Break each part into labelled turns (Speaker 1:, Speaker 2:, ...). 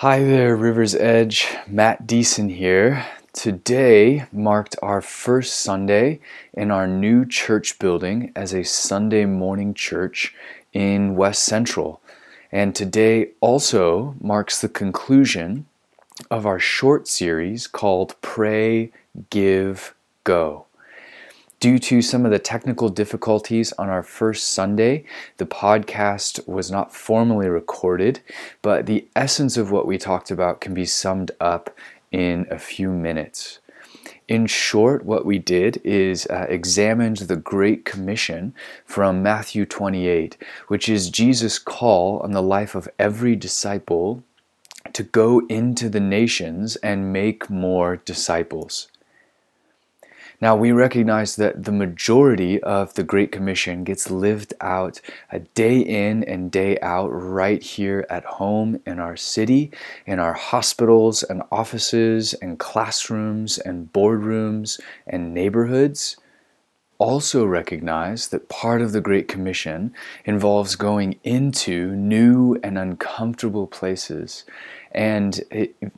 Speaker 1: Hi there, River's Edge. Matt Deason here. Today marked our first Sunday in our new church building as a Sunday morning church in West Central. And today also marks the conclusion of our short series called Pray, Give, Go. Due to some of the technical difficulties on our first Sunday, the podcast was not formally recorded, but the essence of what we talked about can be summed up in a few minutes. In short, what we did is uh, examined the Great Commission from Matthew 28, which is Jesus' call on the life of every disciple to go into the nations and make more disciples. Now, we recognize that the majority of the Great Commission gets lived out a day in and day out right here at home in our city, in our hospitals and offices and classrooms and boardrooms and neighborhoods. Also, recognize that part of the Great Commission involves going into new and uncomfortable places. And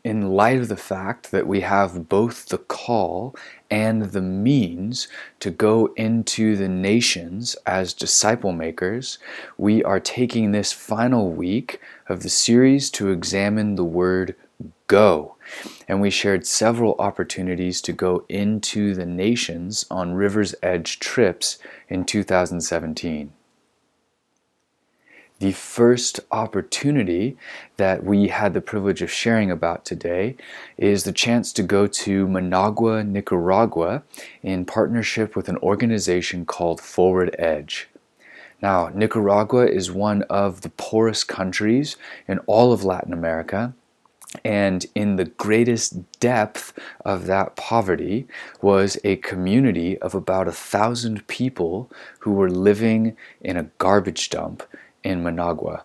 Speaker 1: in light of the fact that we have both the call and the means to go into the nations as disciple makers, we are taking this final week of the series to examine the word go. And we shared several opportunities to go into the nations on River's Edge trips in 2017 the first opportunity that we had the privilege of sharing about today is the chance to go to Managua, Nicaragua, in partnership with an organization called Forward Edge. Now, Nicaragua is one of the poorest countries in all of Latin America. And in the greatest depth of that poverty was a community of about a thousand people who were living in a garbage dump in Managua.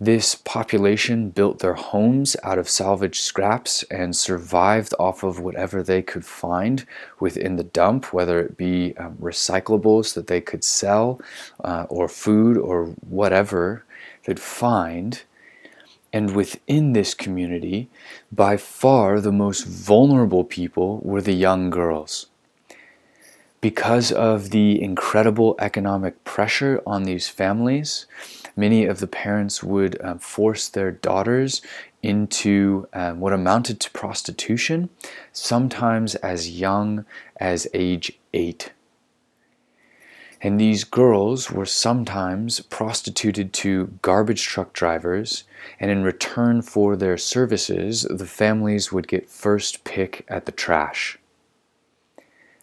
Speaker 1: This population built their homes out of salvaged scraps and survived off of whatever they could find within the dump, whether it be um, recyclables that they could sell uh, or food or whatever they'd find. And within this community, by far the most vulnerable people were the young girls because of the incredible economic pressure on these families, many of the parents would um, force their daughters into um, what amounted to prostitution, sometimes as young as age eight. And these girls were sometimes prostituted to garbage truck drivers, and in return for their services, the families would get first pick at the trash.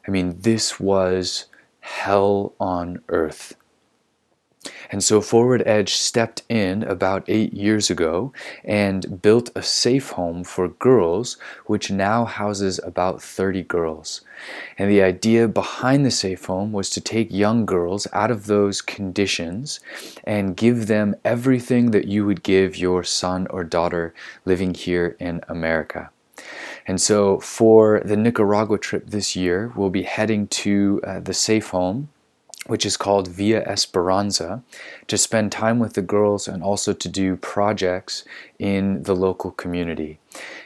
Speaker 1: I mean, this was hell on earth. And so Forward Edge stepped in about eight years ago and built a safe home for girls, which now houses about 30 girls. And the idea behind the safe home was to take young girls out of those conditions and give them everything that you would give your son or daughter living here in America. And so for the Nicaragua trip this year, we'll be heading to uh, the safe home, which is called Villa Esperanza, to spend time with the girls and also to do projects in the local community.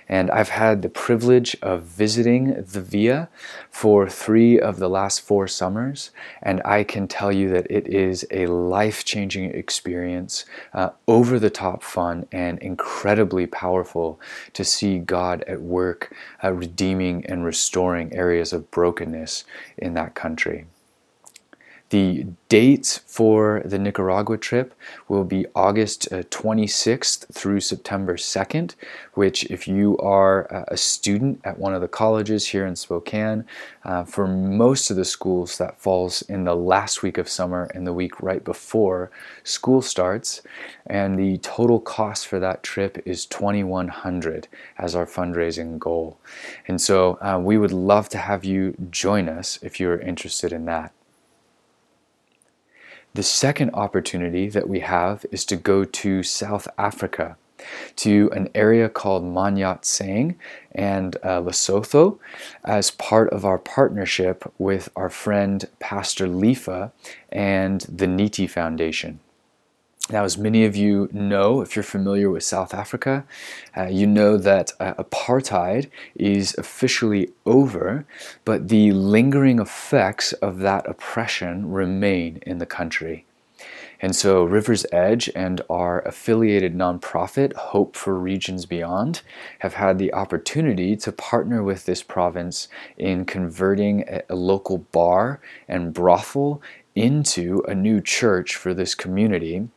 Speaker 1: And I've had the privilege of visiting the Villa for three of the last four summers, and I can tell you that it is a life changing experience, uh, over the top fun, and incredibly powerful to see God at work uh, redeeming and restoring areas of brokenness in that country. The dates for the Nicaragua trip will be August uh, 26th through September 2nd, which, if you are uh, a student at one of the colleges here in Spokane, uh, for most of the schools that falls in the last week of summer and the week right before school starts. And the total cost for that trip is 2100 as our fundraising goal. And so uh, we would love to have you join us if you're interested in that. The second opportunity that we have is to go to South Africa, to an area called Manyatseng and uh, Lesotho, as part of our partnership with our friend Pastor Lifa and the Niti Foundation. Now, as many of you know, if you're familiar with South Africa, uh, you know that uh, apartheid is officially over, but the lingering effects of that oppression remain in the country. And so, River's Edge and our affiliated nonprofit, Hope for Regions Beyond, have had the opportunity to partner with this province in converting a, a local bar and brothel into a new church for this community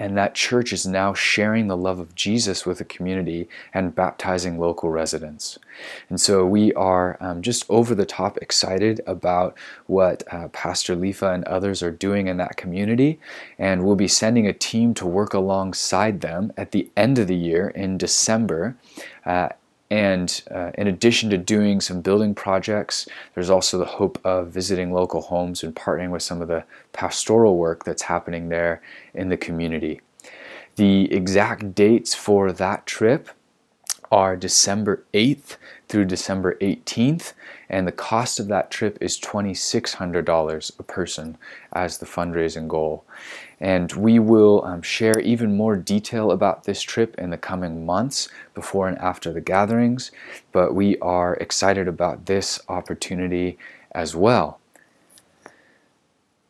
Speaker 1: and that church is now sharing the love of Jesus with the community and baptizing local residents. And so we are um, just over the top excited about what uh, Pastor Lifa and others are doing in that community. And we'll be sending a team to work alongside them at the end of the year in December. Uh, and uh, in addition to doing some building projects, there's also the hope of visiting local homes and partnering with some of the pastoral work that's happening there in the community. The exact dates for that trip are December 8th through December 18th, and the cost of that trip is $2,600 a person as the fundraising goal. And we will um, share even more detail about this trip in the coming months before and after the gatherings, but we are excited about this opportunity as well.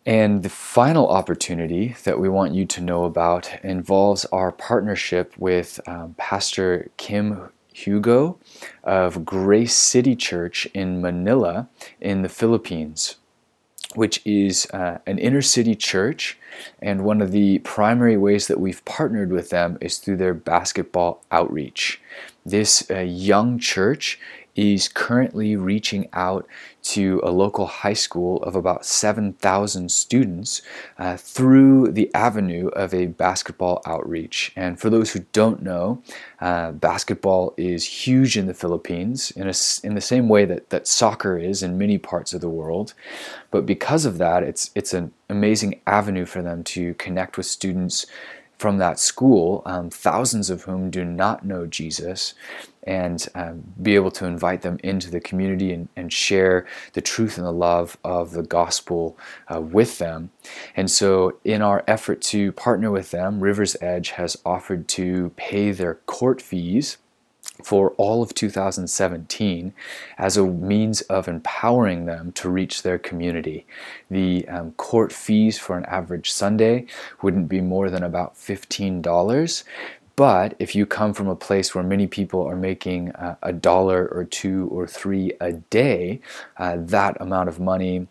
Speaker 1: And the final opportunity that we want you to know about involves our partnership with um, Pastor Kim Hugo of Grace City Church in Manila in the Philippines which is uh, an inner city church. And one of the primary ways that we've partnered with them is through their basketball outreach. This uh, young church is currently reaching out to a local high school of about 7,000 students uh, through the avenue of a basketball outreach. And for those who don't know, uh, basketball is huge in the Philippines in, a, in the same way that, that soccer is in many parts of the world. But because of that, it's, it's an amazing avenue for them to connect with students from that school, um, thousands of whom do not know Jesus, and um, be able to invite them into the community and, and, share the truth and the love of the gospel uh, with them. And so, in our effort to partner with them, River's Edge has offered to pay their court fees for all of 2017 as a means of empowering them to reach their community. The um, court fees for an average Sunday wouldn't be more than about $15. But if you come from a place where many people are making uh, a dollar or two or three a day, uh, that amount of money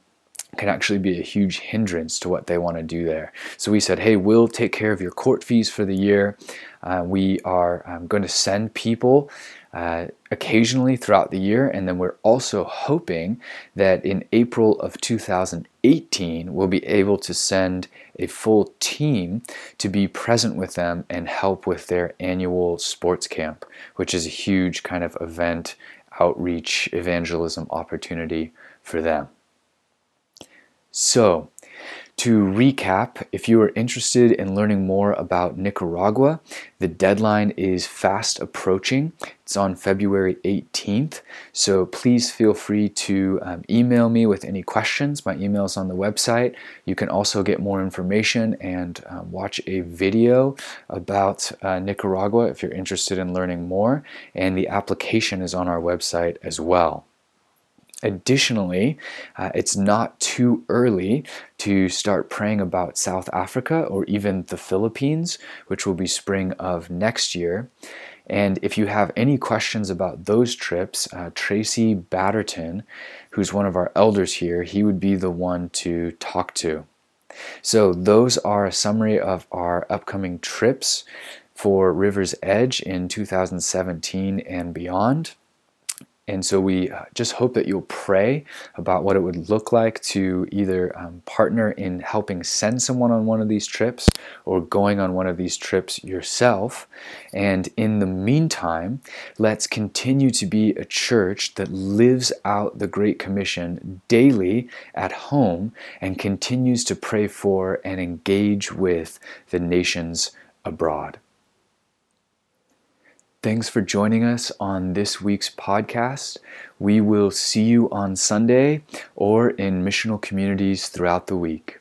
Speaker 1: can actually be a huge hindrance to what they want to do there. So we said, hey, we'll take care of your court fees for the year. Uh, we are um, going to send people uh, occasionally throughout the year, and then we're also hoping that in April of 2018 we'll be able to send a full team to be present with them and help with their annual sports camp, which is a huge kind of event, outreach, evangelism opportunity for them. So, to recap, if you are interested in learning more about Nicaragua, the deadline is fast approaching. It's on February 18th. So please feel free to um, email me with any questions. My email is on the website. You can also get more information and um, watch a video about uh, Nicaragua if you're interested in learning more. And the application is on our website as well. Additionally, uh, it's not too early to start praying about South Africa or even the Philippines, which will be spring of next year. And if you have any questions about those trips, uh, Tracy Batterton, who's one of our elders here, he would be the one to talk to. So, those are a summary of our upcoming trips for River's Edge in 2017 and beyond. And so we uh, just hope that you'll pray about what it would look like to either um, partner in helping send someone on one of these trips or going on one of these trips yourself. And in the meantime, let's continue to be a church that lives out the Great Commission daily at home and continues to pray for and engage with the nations abroad. Thanks for joining us on this week's podcast. We will see you on Sunday or in missional communities throughout the week.